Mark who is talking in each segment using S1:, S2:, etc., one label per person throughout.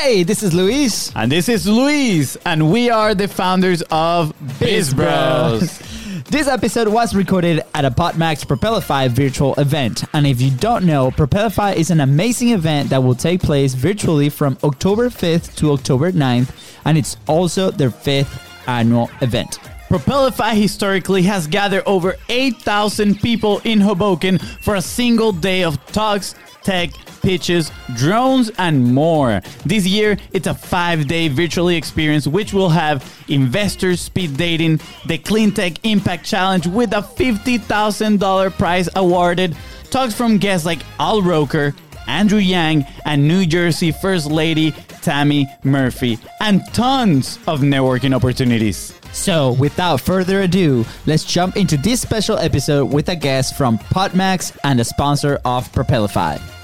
S1: Hey, this is Luis.
S2: And this is Luis, and we are the founders of Biz Bros.
S1: This episode was recorded at a PodMax Propelify virtual event. And if you don't know, Propelify is an amazing event that will take place virtually from October 5th to October 9th, and it's also their fifth annual event.
S2: Propelify historically has gathered over 8,000 people in Hoboken for a single day of talks, tech, pitches, drones, and more. This year, it's a five day virtually experience which will have investors speed dating, the Clean Tech Impact Challenge with a $50,000 prize awarded, talks from guests like Al Roker, Andrew Yang, and New Jersey First Lady Tammy Murphy, and tons of networking opportunities.
S1: So, without further ado, let's jump into this special episode with a guest from PodMax and a sponsor of Propelify.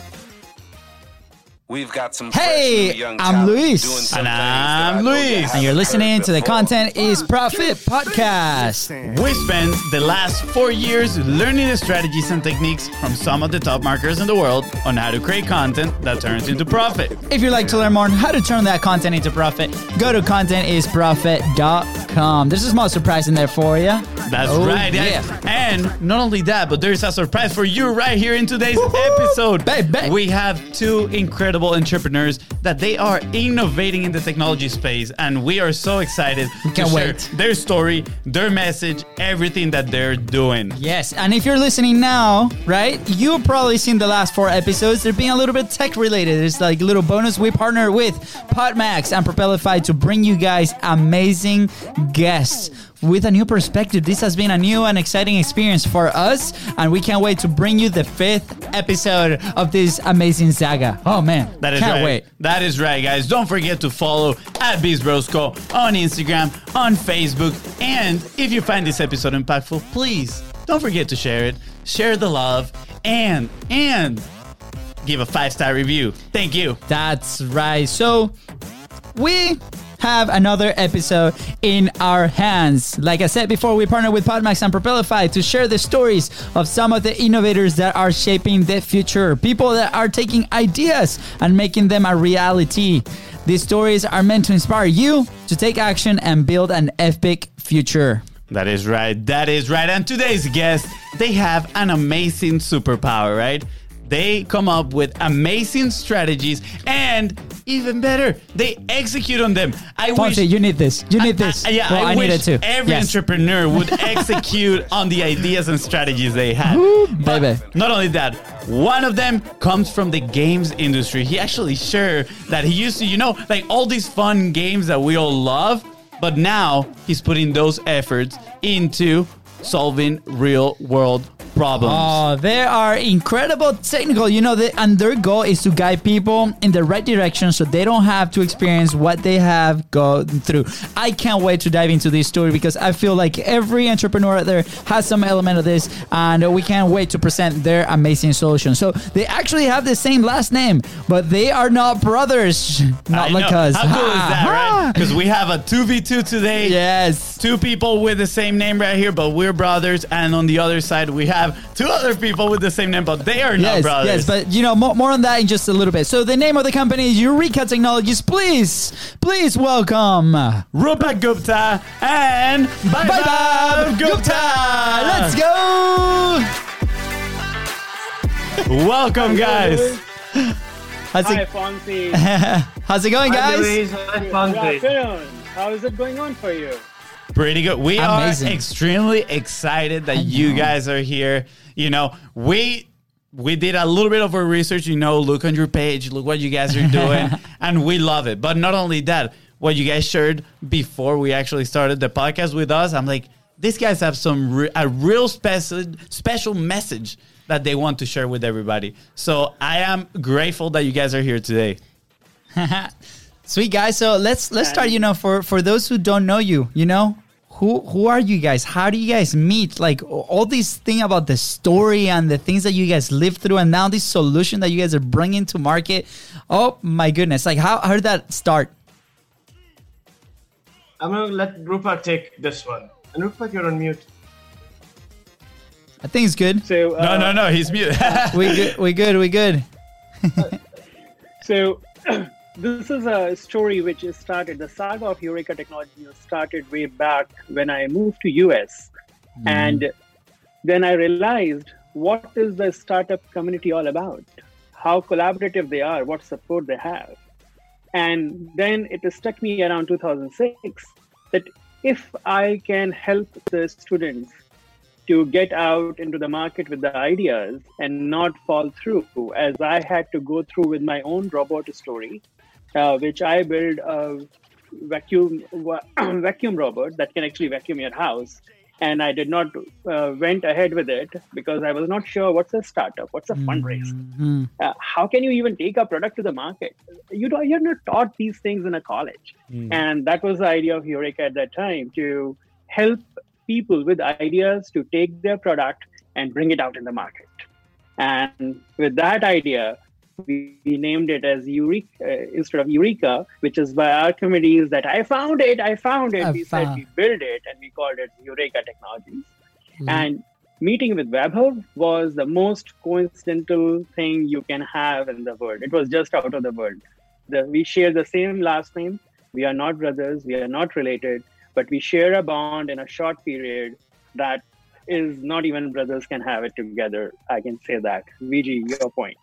S3: We've got some
S1: Hey,
S3: fresh new young
S1: I'm Luis.
S2: And I'm
S3: I know you
S2: Luis.
S1: And you're listening to the
S3: before.
S1: Content is Profit podcast.
S2: We spent the last four years learning the strategies and techniques from some of the top marketers in the world on how to create content that turns into profit.
S1: If you'd like to learn more on how to turn that content into profit, go to contentisprofit.com. There's a small surprise in there for you.
S2: That's
S1: Oh,
S2: right, guys.
S1: yeah.
S2: And not only that, but there's a surprise for you right here in today's episode.
S1: Baby.
S2: We have two incredible entrepreneurs that they are innovating in the technology space, and we are so excited
S1: can't
S2: to share
S1: wait.
S2: their story, their message, everything that they're doing.
S1: Yes, and if you're listening now, right, you've probably seen the last four episodes. They're being a little bit tech related. It's like a little bonus. We partner with PodMax and Propelify to bring you guys amazing guests with a new perspective. This has been a new and exciting experience for us, and we can't wait to bring you the fifth episode of this amazing saga. Oh man,
S2: That is
S1: can't
S2: right.
S1: wait.
S2: That is right, guys. Don't forget to follow at BizBrosco on Instagram, on Facebook, and if you find this episode impactful, please don't forget to share it, share the love, and and give a five star review. Thank you.
S1: That's right. So we have another episode in our hands. Like I said before, we partner with Podmax and Propelify to share the stories of some of the innovators that are shaping the future, people that are taking ideas and making them a reality. These stories are meant to inspire you to take action and build an epic future.
S2: That is right. That is right. And today's guest, they have an amazing superpower, right? They come up with amazing strategies and even better, they execute on them. I
S1: Fonzie,
S2: wish
S1: you need this. You need this.
S2: I, yeah,
S1: well,
S2: I,
S1: I,
S2: wish
S1: need it too.
S2: every
S1: Yes.
S2: entrepreneur would execute on the ideas and strategies they had. But
S1: baby.
S2: Not only that, one of them comes from the games industry. He actually shared that he used to, you know, like all these fun games that we all love, but now he's putting those efforts into solving real world problems.
S1: Oh, they are incredible technical. You know, they, and their goal is to guide people in the right direction so they don't have to experience what they have gone through. I can't wait to dive into this story because I feel like every entrepreneur out there has some element of this, and we can't wait to present their amazing solution. So they actually have the same last name, but they are not brothers, not
S2: I
S1: like
S2: know.
S1: us.
S2: How cool is that, right? Because we have a 2v2 today.
S1: Yes.
S2: Two people with the same name right here, but we're brothers. And on the other side, we have two other people with the same name, but they are not brothers.
S1: yes, but you know more, more on that in just a little bit. So the name of the company is Eureka Technologies. Please, please welcome
S2: Rupak Gupta and Bye
S1: Bye
S2: Bye Gupta.
S1: Let's go.
S2: Welcome, guys.
S1: How's
S4: Hi,
S1: it,
S4: Fonzie.
S1: how's it going, guys?
S5: Luis. Hi,
S4: Good
S5: Fonzie.
S4: afternoon. How is it going on for you?
S2: Pretty good. We
S1: Amazing.
S2: are extremely excited that you guys are here. You know, we we did a little bit of our research. You know, look on your page, look what you guys are doing, and we love it. But not only that, what you guys shared before we actually started the podcast with us, I'm like, these guys have some re- a real special special message that they want to share with everybody. So I am grateful that you guys are here today.
S1: Sweet guys. So let's let's start. You know, for for those who don't know you, you know, who who are you guys? How do you guys meet? Like all these thing about the story and the things that you guys live through, and now this solution that you guys are bringing to market. Oh my goodness! Like how how did that start?
S5: I'm gonna let Rupak take this one. And Rupak, you're on mute.
S1: I think it's good.
S4: So, uh,
S2: No, no, no. He's mute.
S1: We good. We good. We good.
S4: So, this is a story which is started. The saga of Eureka Technology started way back when I moved to US, mm. and then I realized what is the startup community all about, how collaborative they are, what support they have, and then it struck me around 2006 that if I can help the students to get out into the market with the ideas and not fall through, as I had to go through with my own robot story, uh, which I build a vacuum vacuum robot that can actually vacuum your house. And I did not uh, went ahead with it because I was not sure what's a startup, what's a fundraise, mm-hmm. uh, how can you even take a product to the market? You don't, you're not taught these things in a college, mm. and that was the idea of Eureka at that time to help people with ideas to take their product and bring it out in the market. And with that idea, we, we named it as Eureka uh, instead of Eureka, which is by Archimedes that I found it, I found it. I we found. said we built it and we called it Eureka Technologies. Mm-hmm. And meeting with Vaibhav was the most coincidental thing you can have in the world. It was just out of the world. The, we share the same last name. We are not brothers. We are not related, but we share a bond in a short period that is not even brothers can have it together. I can say that. VG, your point.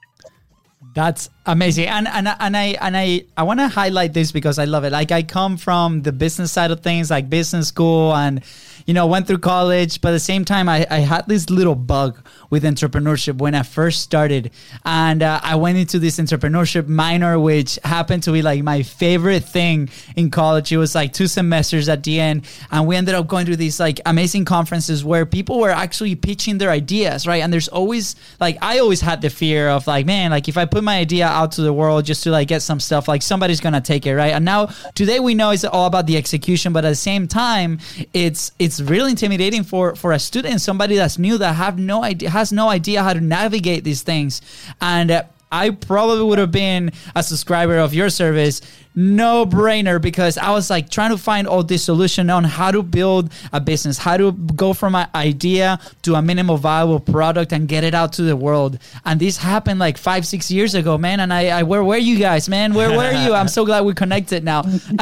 S1: That's amazing. And and and I and I I want to highlight this because I love it. Like I come from the business side of things, like business school and you know, went through college, but at the same time, I, I had this little bug with entrepreneurship when I first started. And uh, I went into this entrepreneurship minor, which happened to be like my favorite thing in college. It was like two semesters at the end. And we ended up going to these like amazing conferences where people were actually pitching their ideas, right? And there's always like, I always had the fear of like, man, like if I put my idea out to the world just to like get some stuff, like somebody's to take it, right? And now today we know it's all about the execution, but at the same time, it's, it's it's really intimidating for for a student, somebody that's new that have no idea has no idea how to navigate these things, and. Uh, I probably would have been a subscriber of your service. No brainer because I was like trying to find all this solution on how to build a business, how to go from an idea to a minimal viable product and get it out to the world. And this happened like five, six years ago, man. And I, I where were you guys, man? Where were you? I'm so glad we connected now.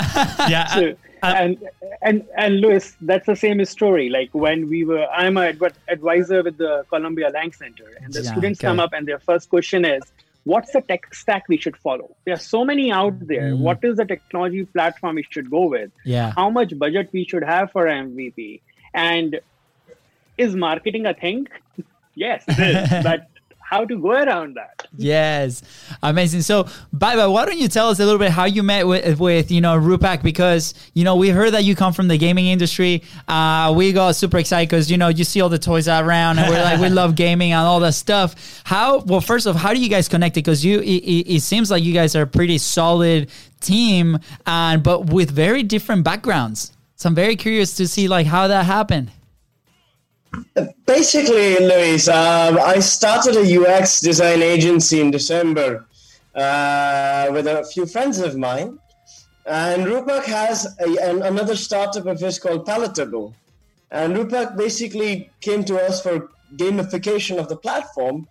S2: yeah.
S4: Uh, and and and Luis, that's the same story. Like when we were, I'm a advisor with the Columbia Lang Center, and the yeah, students okay. come up, and their first question is, "What's the tech stack we should follow?" There are so many out there. Mm. What is the technology platform we should go with?
S1: Yeah.
S4: How much budget we should have for MVP? And is marketing a thing? yes, it is. but how to go around that.
S1: Yes, amazing. So, Vaibhav, why don't you tell us a little bit how you met with, with you know Rupak? Because you know we heard that you come from the gaming industry. Uh, we got super excited because you know you see all the toys around, and we're like we love gaming and all that stuff. How well? First off, how do you guys connect? Because you it, it seems like you guys are a pretty solid team, and but with very different backgrounds. So I'm very curious to see like how that happened.
S3: Basically, Luis, um, I started a UX design agency in December uh, with a few friends of mine. And Rupak has a, an, another startup of his called Palatable. And Rupak basically came to us for gamification of the platform.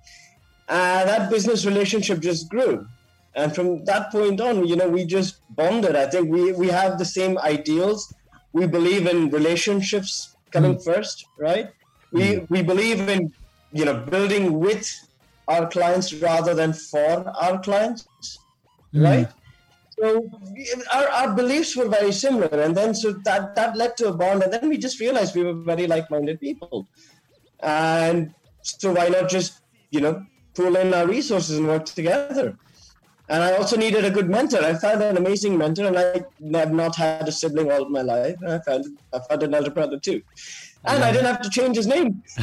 S3: And that business relationship just grew. And from that point on, you know, we just bonded. I think we, we have the same ideals. We believe in relationships coming mm. first, right? We mm. we believe in you know building with our clients rather than for our clients mm. right so our, our beliefs were very similar and then so that that led to a bond and then we just realized we were very like-minded people and so why not just you know pull in our resources and work together and I also needed a good mentor. I found an amazing mentor, and I have not had a sibling all my life. I found I found an elder brother too and yeah. I didn't have to change his name.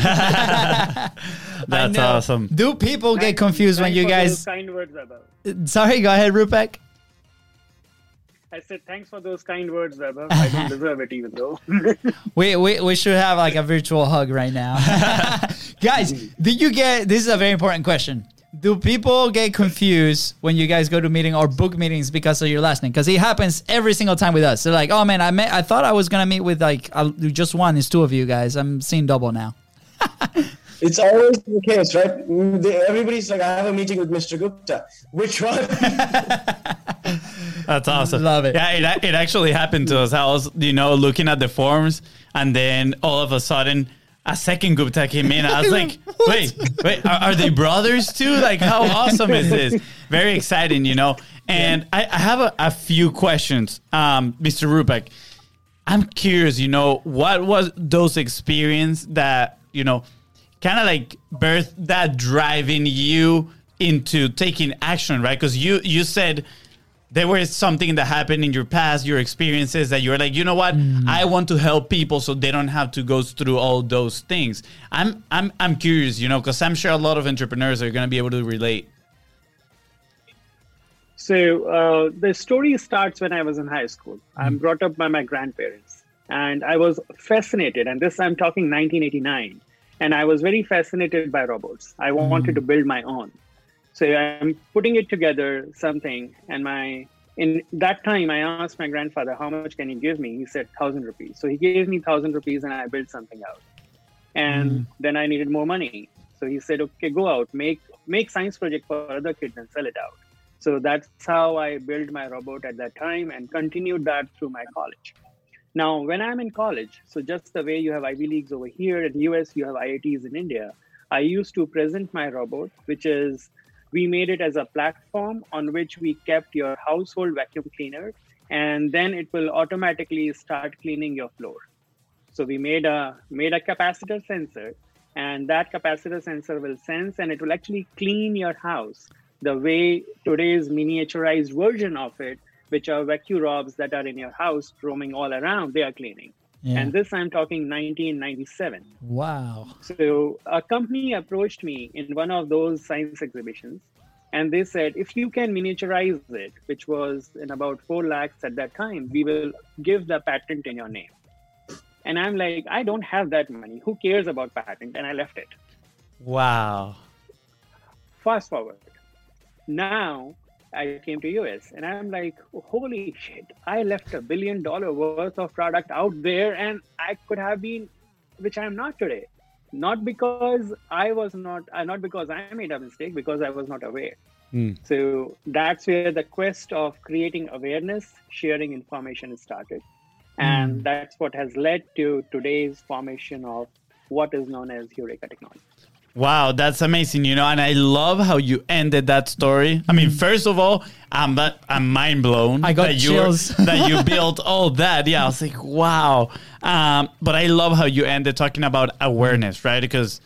S2: That's awesome.
S1: Do people get confused when you guys?
S4: kind words about.
S1: Sorry, go ahead, Rupak.
S4: I said thanks for those kind words, Vaibhav. I don't deserve it, even though.
S1: we, we we should have like a virtual hug right now, guys. Did you get? This is a very important question do people get confused when you guys go to meeting or book meetings because of your last name? Because it happens every single time with us. They're like, "Oh man, I met, I thought I was gonna meet with like uh, just one. It's two of you guys. I'm seeing double now."
S3: it's always the case, right? Everybody's like, "I have a meeting with Mr. Gupta." Which one?
S2: That's awesome.
S1: Love it.
S2: Yeah, it, it actually happened to us. I was, you know, looking at the forms, and then all of a sudden, a second Gupta came in. I was like, wait, wait, are, are they brothers too? Like, how awesome is this? Very exciting, you know. And I, I have a, a few questions, um, Mr. Rupak. I'm curious, you know, what was those experience that, you know, kind of like birth that driving you into taking action, right? Because you you said there was something that happened in your past, your experiences that you're like, you know what, mm. I want to help people so they don't have to go through all those things. I'm I'm I'm curious, you know, because I'm sure a lot of entrepreneurs are going to be able to relate.
S4: So uh, the story starts when I was in high school. I'm mm. brought up by my grandparents, and I was fascinated. And this I'm talking 1989, and I was very fascinated by robots. I wanted mm. to build my own. So I'm putting it together something, and my in that time I asked my grandfather how much can he give me. He said thousand rupees. So he gave me thousand rupees, and I built something out. And hmm. then I needed more money. So he said, okay, go out, make make science project for other kids and sell it out. So that's how I built my robot at that time and continued that through my college. Now, when I'm in college, so just the way you have Ivy Leagues over here in US, you have IITs in India. I used to present my robot, which is we made it as a platform on which we kept your household vacuum cleaner, and then it will automatically start cleaning your floor. So we made a made a capacitor sensor, and that capacitor sensor will sense and it will actually clean your house the way today's miniaturized version of it, which are vacuum robs that are in your house roaming all around, they are cleaning.
S1: Yeah.
S4: And this I'm talking 1997.
S1: Wow.
S4: So a company approached me in one of those science exhibitions, and they said, if you can miniaturize it, which was in about four lakhs at that time, we will give the patent in your name. And I'm like, I don't have that money. Who cares about patent? And I left it.
S2: Wow.
S4: Fast forward. Now I came to US and I'm like, holy shit, I left a billion dollar worth of product out there and I could have been, which I'm not today. Not because I was not, uh, not because I made a mistake, because I was not aware. So that's where the quest of creating awareness, sharing information started. And that's what has led to today's formation of what is known as Eureka technology.
S2: Wow, that's amazing, you know, and I love how you ended that story. I mean, first of all, I'm I'm mind blown.
S1: I got
S2: that you
S1: chills.
S2: that you built all that. Yeah, I was like, wow. Um, but I love how you ended talking about awareness, right? Because,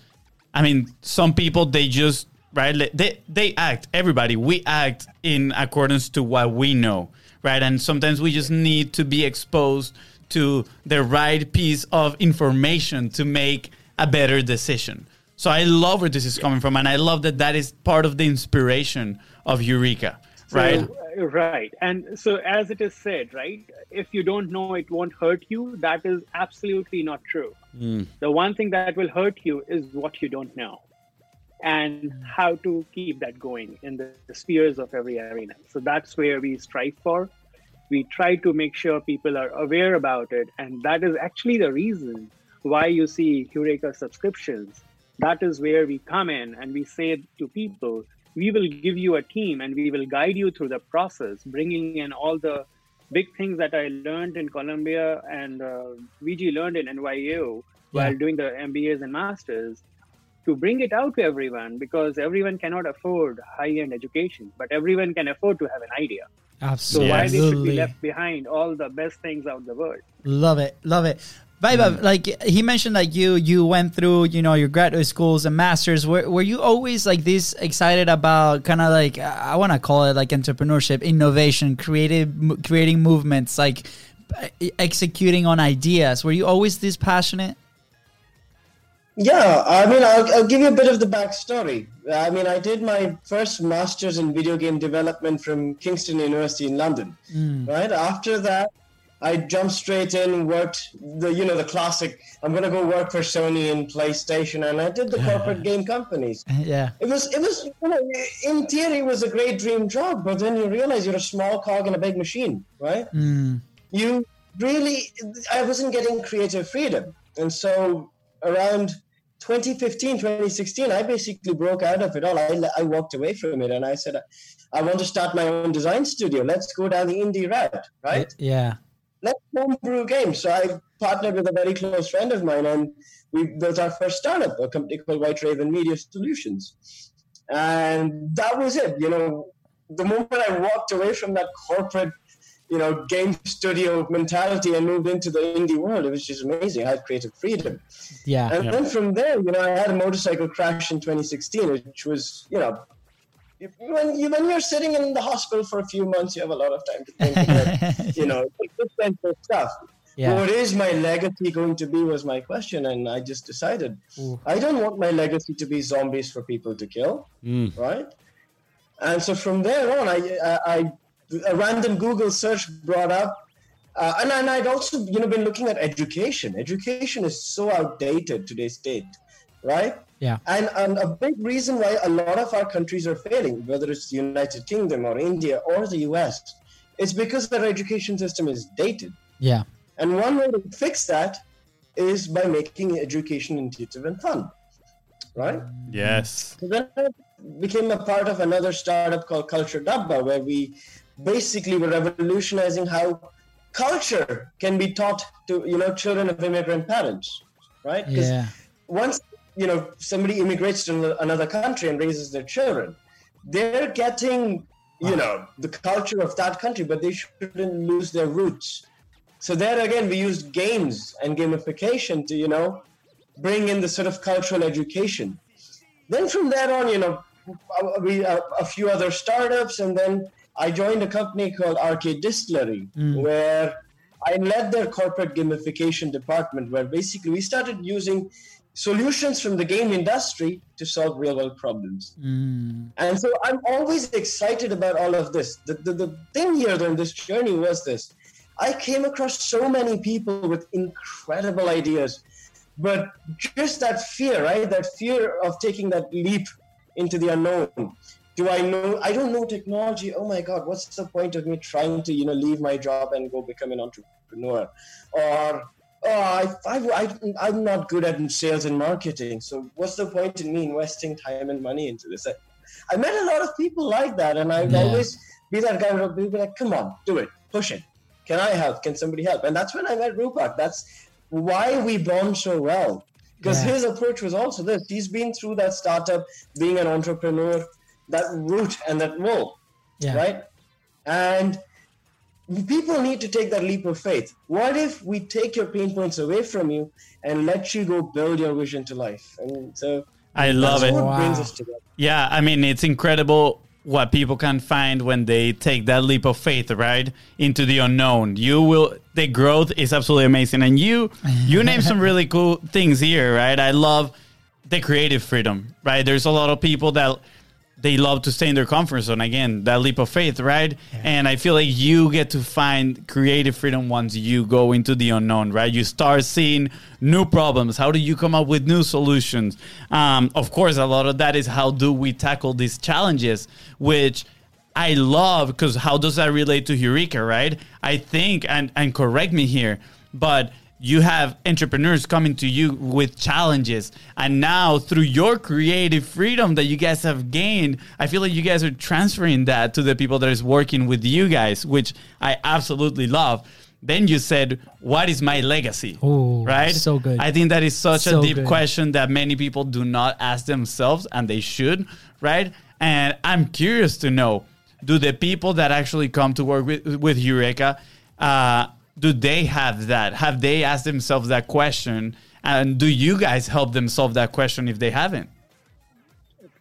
S2: I mean, some people they just right they they act. Everybody we act in accordance to what we know, right? And sometimes we just need to be exposed to the right piece of information to make a better decision. So I love where this is coming from, and I love that that is part of the inspiration of Eureka, right?
S4: So, uh, right. And so, as it is said, right, if you don't know it won't hurt you, that is absolutely not true. The one thing that will hurt you is what you don't know and how to keep that going in the, the spheres of every arena. So, that's where we strive for. We try to make sure people are aware about it. And that is actually the reason why you see Eureka subscriptions that is where we come in and we say to people we will give you a team and we will guide you through the process bringing in all the big things that i learned in columbia and uh, vg learned in nyu while doing the mbas and masters to bring it out to everyone because everyone cannot afford high-end education but everyone can afford to have an idea. So why they should be left behind all the best things out the world.
S1: Love it, love it. Vaibhav, mm. like he mentioned, like you you went through, you know, your graduate schools and masters. Were were you always like this excited about kind of like I want to call it like entrepreneurship, innovation, creative, creating movements, like executing on ideas? Were you always this passionate?
S3: Yeah, I mean, I'll, I'll give you a bit of the backstory. I mean, I did my first master's in video game development from Kingston University in London. Mm. Right after that, I jumped straight in, worked the you know the classic. I'm gonna go work for Sony and PlayStation, and I did the corporate game companies.
S1: Yeah,
S3: It was it was you know, in theory it was a great dream job, but then you realize you're a small cog in a big machine, right? Mm. You really I wasn't getting creative freedom, and so around 2015, 2016, I basically broke out of it all. I, I walked away from it and I said, I want to start my own design studio. Let's go down the indie route, right?
S1: Yeah.
S3: Let's homebrew games. So I partnered with a very close friend of mine and we built our first startup, a company called White Raven Media Solutions. And that was it. You know, the moment I walked away from that corporate you know, game studio mentality and moved into the indie world. It was just amazing. I had creative freedom.
S1: Yeah.
S3: And
S2: Yeah.
S3: then from there, you know, I had a motorcycle crash in 2016, which was, you know, if- when, you, when you're sitting in the hospital for a few months, you have a lot of time to think about, you know, existential stuff.
S1: Yeah.
S3: What is my legacy going to be was my question. And I just decided
S1: Ooh.
S3: I don't want my legacy to be zombies for people to kill
S2: Mm.
S3: right? And so from there on, I, I, I a random Google search brought up, uh, and, and I'd also you know been looking at education. Education is so outdated today's date, right?
S1: Yeah.
S3: And, and a big reason why a lot of our countries are failing, whether it's the United Kingdom or India or the US, is because their education system is dated.
S1: Yeah.
S3: And one way to fix that is by making education intuitive and fun, right?
S2: Yes.
S3: So then I became a part of another startup called Culture Dabba, where we basically were revolutionizing how culture can be taught to you know children of immigrant parents, right?
S1: Yeah.
S3: once you know somebody immigrates to another country and raises their children, they're getting you know the culture of that country, but they shouldn't lose their roots. So there again, we used games and gamification to you know bring in the sort of cultural education. Then from there on, you know, we uh, a few other startups, and then I joined a company called Arcade Distillery, where I led their corporate gamification department, where basically we started using solutions from the game industry to solve real world problems.
S1: Mm.
S3: And so I'm always excited about all of this. The, the, the thing here in this journey was this I came across so many people with incredible ideas, but just that fear, right? That fear of taking that leap into the unknown. Do I know? I don't know technology. Oh my God, what's the point of me trying to, you know, leave my job and go become an entrepreneur? Or, oh, I, I, I, I'm not good at sales and marketing. So what's the point in me investing time and money into this? I, I met a lot of people like that, and I'd
S1: Yeah.
S3: always be that guy who would be like, "Come on, do it, push it. Can I help? Can somebody help?" And that's when I met Rupak. That's why we bond so well, because
S1: Yeah.
S3: his approach was also this. He's been through that startup, being an entrepreneur, that route and that role,
S1: Yeah.
S3: right? And people need to take that leap of faith. What if we take your pain points away from you and let you go build your vision to life? And so
S2: I love
S3: that's
S2: it.
S3: what brings
S1: Wow.
S3: us together.
S2: Yeah, I mean, it's incredible what people can find when they take that leap of faith, right, into the unknown. You will, the growth is absolutely amazing, and you, you name some really cool things here, right? I love the creative freedom, right? There's a lot of people that they love to stay in their comfort zone. Again, that leap of faith, right? And I feel like you get to find creative freedom once you go into the unknown, right? You start seeing new problems. How do you come up with new solutions? Um, of course, a lot of that is how do we tackle these challenges, which I love because how does that relate to Eureka, right? I think, and, and correct me here, but you have entrepreneurs coming to you with challenges. And now through your creative freedom that you guys have gained i feel like you guys are transferring that to the people that is working with you guys which i absolutely love. Then you said what is my legacy?
S1: Ooh,
S2: right?
S1: so good.
S2: i think that is such
S1: So
S2: a deep
S1: good.
S2: question that many people do not ask themselves and they should right? And i'm curious to know do the people that actually come to work with, with eureka uh, do they have that? Have they asked themselves that question? And do you guys help them solve that question if they haven't?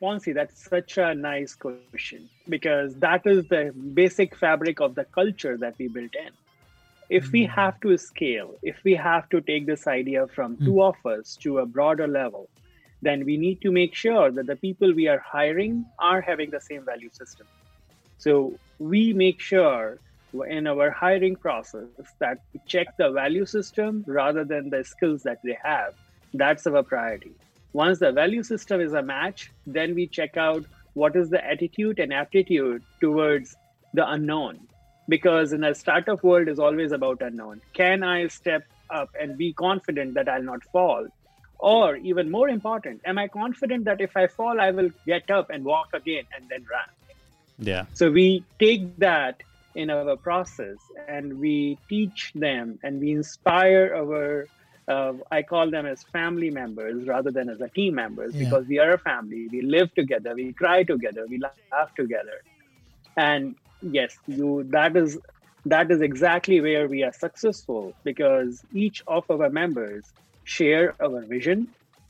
S4: Fonzie, that's such a nice question because that is the basic fabric of the culture that we built in. If we mm. have to scale, if we have to take this idea from mm. two of us to a broader level, then we need to make sure that the people we are hiring are having the same value system. So we make sure in our hiring process that we check the value system rather than the skills that they have. That's our priority. Once the value system is a match, then we check out what is the attitude and aptitude towards the unknown. Because in a startup world is always about unknown. Can I step up and be confident that I'll not fall? Or even more important, am I confident that if I fall, I will get up and walk again and then run?
S2: Yeah.
S4: So we take that in our process and we teach them and we inspire our, uh, I call them as family members rather than as a team members
S1: Yeah.
S4: because we are a family. We live together, we cry together, we laugh together. And yes, you that is that is exactly where we are successful because each of our members share our vision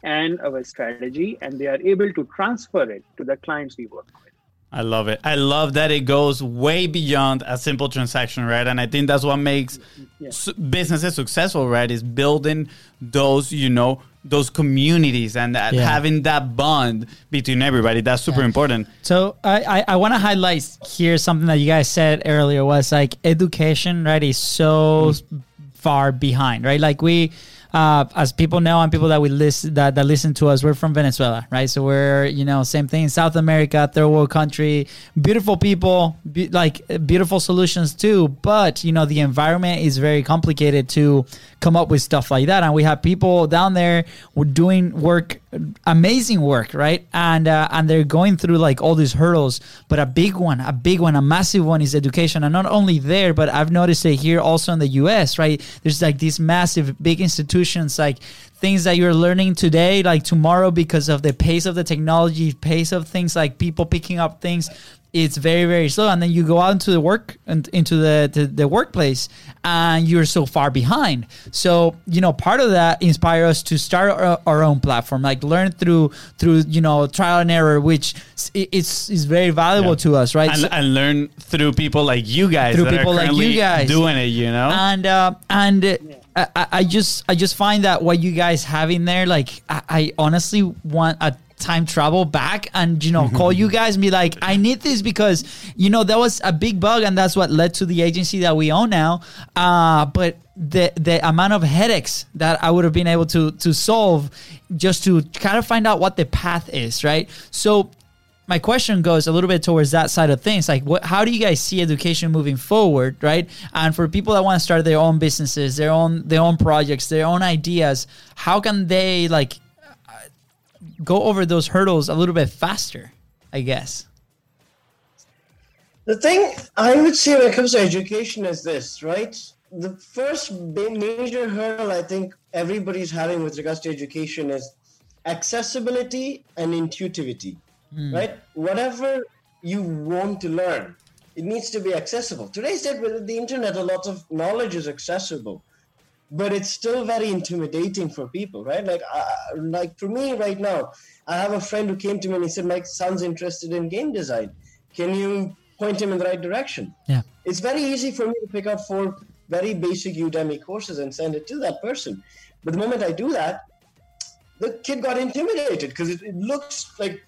S4: and our strategy and they are able to transfer it to the clients we work with.
S2: I love it. I love that it goes way beyond a simple transaction, right? And I think that's what makes
S4: Yeah.
S2: businesses successful, right? Is building those, you know, those communities and that
S1: Yeah.
S2: having that bond between everybody. That's super important.
S1: So I, I, I want to highlight here something that you guys said earlier was like education, right, is so mm. far behind, right? Like we, uh, as people know and people that we listen that, that listen to us, we're from Venezuela, right? So we're you know same thing, South America, third world country, beautiful people, be, like beautiful solutions too. But you know the environment is very complicated to come up with stuff like that, and we have people down there we're doing work amazing work right? And uh, and they're going through like all these hurdles but a big one a big one a massive one is education. And not only there but i've noticed it here also in the us right? There's like these massive big institutions like things that you're learning today like tomorrow because of the pace of the technology pace of things like people picking up things it's very very slow and then you go out into the work and into the, the the workplace and you're so far behind so you know part of that inspire us to start our, our own platform like learn through through you know trial and error which it's is very valuable
S2: Yeah.
S1: to us right
S2: And,
S1: So-
S2: and learn through people like you guys.
S1: Through people like you guys.
S2: doing it. You know.
S1: and uh, and uh, I, I just I just find that what you guys have in there, like I, I honestly want a time travel back and you know call you guys and be like I need this because you know that was a big bug and that's what led to the agency that we own now. Uh, but the the amount of headaches that I would have been able to to solve just to kind of find out what the path is, right? So my question goes a little bit towards that side of things. Like what how do you guys see education moving forward right? And for people that want to start their own businesses their own their own projects their own ideas how can they like go over those hurdles a little bit faster i guess?
S3: The thing I would say when it comes to education is this, right? The first major hurdle I think everybody's having with regards to education is accessibility and intuitivity, right? Whatever you want to learn, it needs to be accessible. Today's date with the internet, a lot of knowledge is accessible, but it's still very intimidating for people, right? Like, uh, like for me right now, I have a friend who came to me and he said, "My son's interested in game design. Can you point him in the right direction?"
S1: yeah
S3: It's very easy for me to pick up four very basic Udemy courses and send it to that person. But the moment I do that, the kid got intimidated because it, it looks like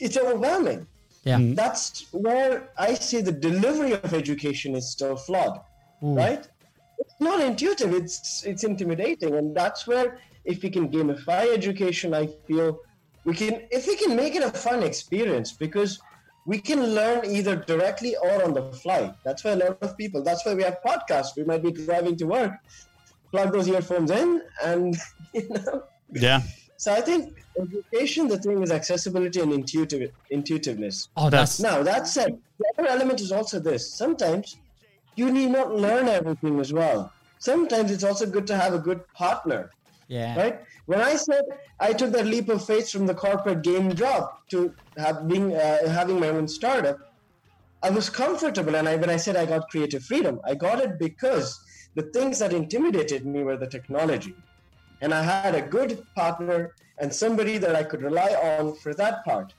S3: it's overwhelming.
S1: yeah hmm.
S3: That's where I see the delivery of education is still flawed, right? It's not intuitive. It's it's intimidating, and that's where if we can gamify education, I feel we can. If we can make it a fun experience, because we can learn either directly or on the fly. That's why a lot of people. That's why we have podcasts. We might be driving to work, plug those earphones in, and you know.
S2: yeah.
S3: So I think education, the thing is accessibility and intuitive intuitiveness.
S1: oh that's
S3: Now, that said, the other element is also this. Sometimes you need not learn everything as well. Sometimes it's also good to have a good partner,
S1: yeah
S3: right? When I said I took that leap of faith from the corporate game job to have being, uh, having my own startup, I was comfortable. And I, when I said I got creative freedom, I got it because the things that intimidated me were the technology. And I had a good partner and somebody that I could rely on for that part.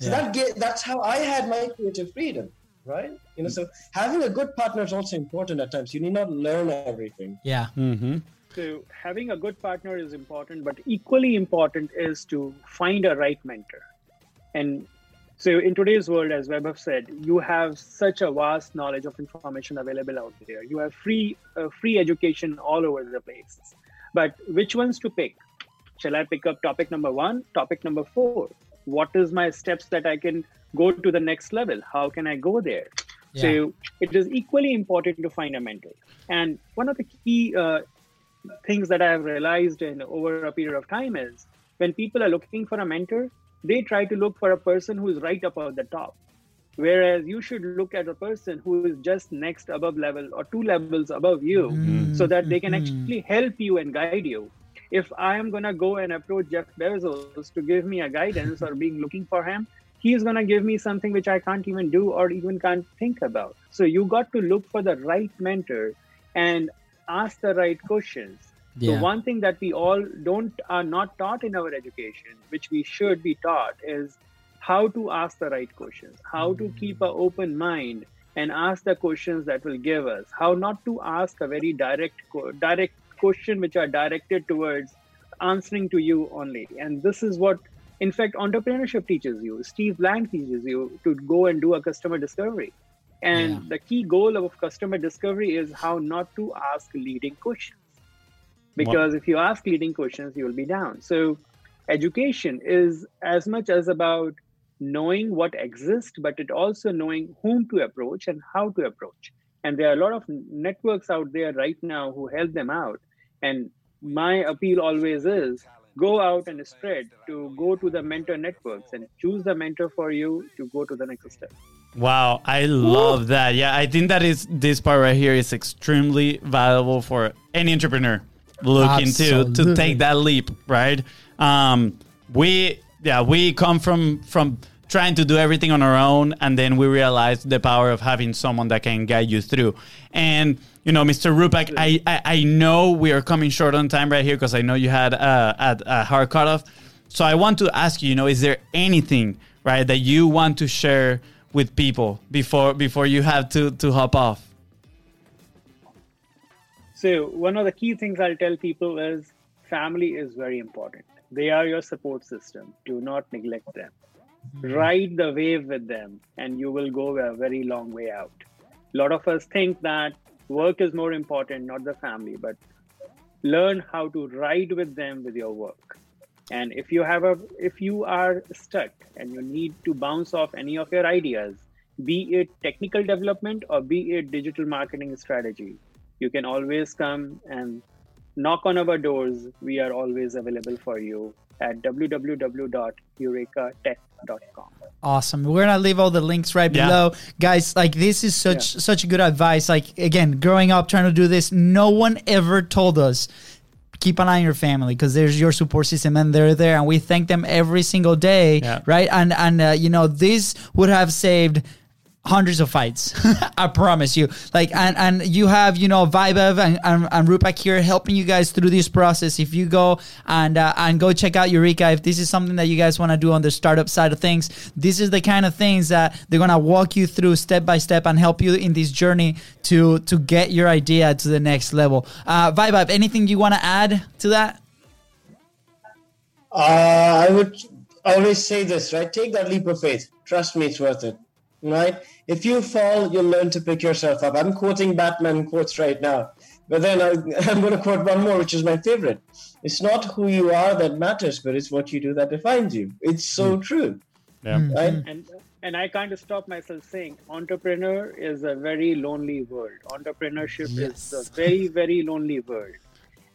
S3: So
S1: Yeah.
S3: that ga- that's how I had my creative freedom, right? You know, so having a good partner is also important at times. You need not learn everything.
S1: yeah
S2: Mm-hmm.
S4: So having a good partner is important, but equally important is to find a right mentor. And so in today's world, as Vaibhav said, you have such a vast knowledge of information available out there. You have free uh, free education all over the place. But which ones to pick? Shall I pick up topic number one, topic number four? What is my steps that I can go to the next level? How can I go there?
S1: Yeah.
S4: So it is equally important to find a mentor. And one of the key uh, things that I have realized in over a period of time is when people are looking for a mentor, they try to look for a person who is right above the top. Whereas you should look at a person who is just next above level or two levels above you mm-hmm. so that they can mm-hmm. actually help you and guide you. If I am going to go and approach Jeff Bezos to give me a guidance or being looking for him, he's going to give me something which I can't even do or even can't think about. So you got to look for the right mentor and ask the right questions.
S1: Yeah.
S4: So one thing that we all don't are not taught in our education, which we should be taught, is how to ask the right questions, how to keep an open mind and ask the questions that will give us, how not to ask a very direct direct question which are directed towards answering to you only. And this is what in fact entrepreneurship teaches you. Steve Blank teaches you to go and do a customer discovery. And
S1: Yeah.
S4: the key goal of customer discovery is how not to ask leading questions because if you ask leading questions you will be down so education is as much as about knowing what exists but it also knowing whom to approach and how to approach. And there are a lot of networks out there right now who help them out. And my appeal always is go out and spread to go to the mentor networks and choose the mentor for you to go to the next step.
S2: Wow, I love that. Yeah, I think that is this part right here is extremely valuable for any entrepreneur looking to to take that leap, right? Um, we yeah, we come from from trying to do everything on our own and then we realize the power of having someone that can guide you through. And you know, Mr. Rupak, I, I I know we are coming short on time right here because I know you had uh, a, a hard cutoff. So I want to ask you, you know, is there anything right that you want to share with people before before you have to to hop off?
S4: So one of the key things I'll tell people is family is very important. They are your support system. Do not neglect them. Hmm. Ride the wave with them, and you will go a very long way out. A lot of us think that work is more important, not the family, but learn how to ride with them with your work. And if you have a if you are stuck and you need to bounce off any of your ideas, be it technical development or be it digital marketing strategy, you can always come and knock on our doors. We are always available for you at www.eurekatech.com.
S1: Awesome. We're gonna leave all the links right
S2: Yeah.
S1: below, guys. Like this is such such good advice. Like again, growing up trying to do this, no one ever told us keep an eye on your family because there's your support system and they're there, and we thank them every single day,
S2: Yeah.
S1: right? And and uh, you know this would have saved hundreds of fights. I promise you. Like and and you have you know Vaibhav and, and, and Rupak here helping you guys through this process. If you go and uh, and go check out Eureka, if this is something that you guys want to do on the startup side of things, this is the kind of things that they're gonna walk you through step by step and help you in this journey to to get your idea to the next level. Uh, Vaibhav, anything you want to add to that?
S3: Uh, I would always say this, right? Take that leap of faith. Trust me, it's worth it. Right? If you fall, you'll learn to pick yourself up. I'm quoting Batman quotes right now, but then I, I'm going to quote one more, which is my favorite. It's not who you are that matters, but it's what you do that defines you. It's so hmm. true,
S2: Yeah. Hmm.
S3: right?
S4: and and I can't stop myself saying entrepreneur is a very lonely world. Entrepreneurship
S1: Yes.
S4: is a very very lonely world,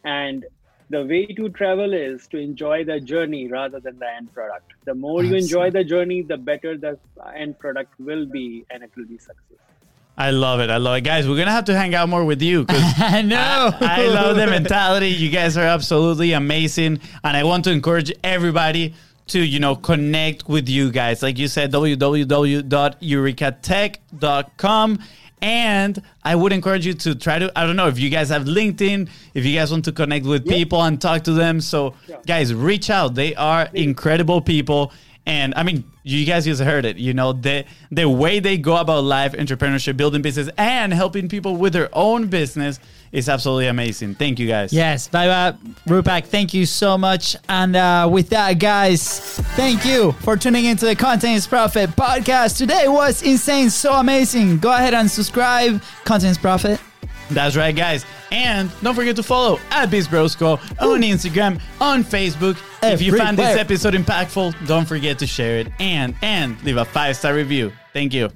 S4: and the way to travel is to enjoy the journey rather than the end product. The more you enjoy the journey, the better the end product will be, and it will be successful.
S2: I love it. I love it. Guys, we're going to have to hang out more with you 'cause
S1: I know.
S2: I love the mentality. You guys are absolutely amazing. And I want to encourage everybody to, you know, connect with you guys. Like you said, www.eurekatech.com. And I would encourage you to try to, I don't know, if you guys have LinkedIn, if you guys want to connect with people and talk to them. So, guys, reach out. They are incredible people. And I mean, you guys just heard it. You know, the the way they go about life, entrepreneurship, building business, and helping people with their own business is absolutely amazing. Thank you guys.
S1: Yes, bye bye, Rupak. Thank you so much. And uh, with that, guys, thank you for tuning into the Content is Profit podcast. Today was insane, so amazing. Go ahead and subscribe, Content is Profit.
S2: That's right, guys. And don't forget to follow at BizBrosco on Instagram, on Facebook. If you found this episode impactful, don't forget to share it and and leave a five star review. Thank you.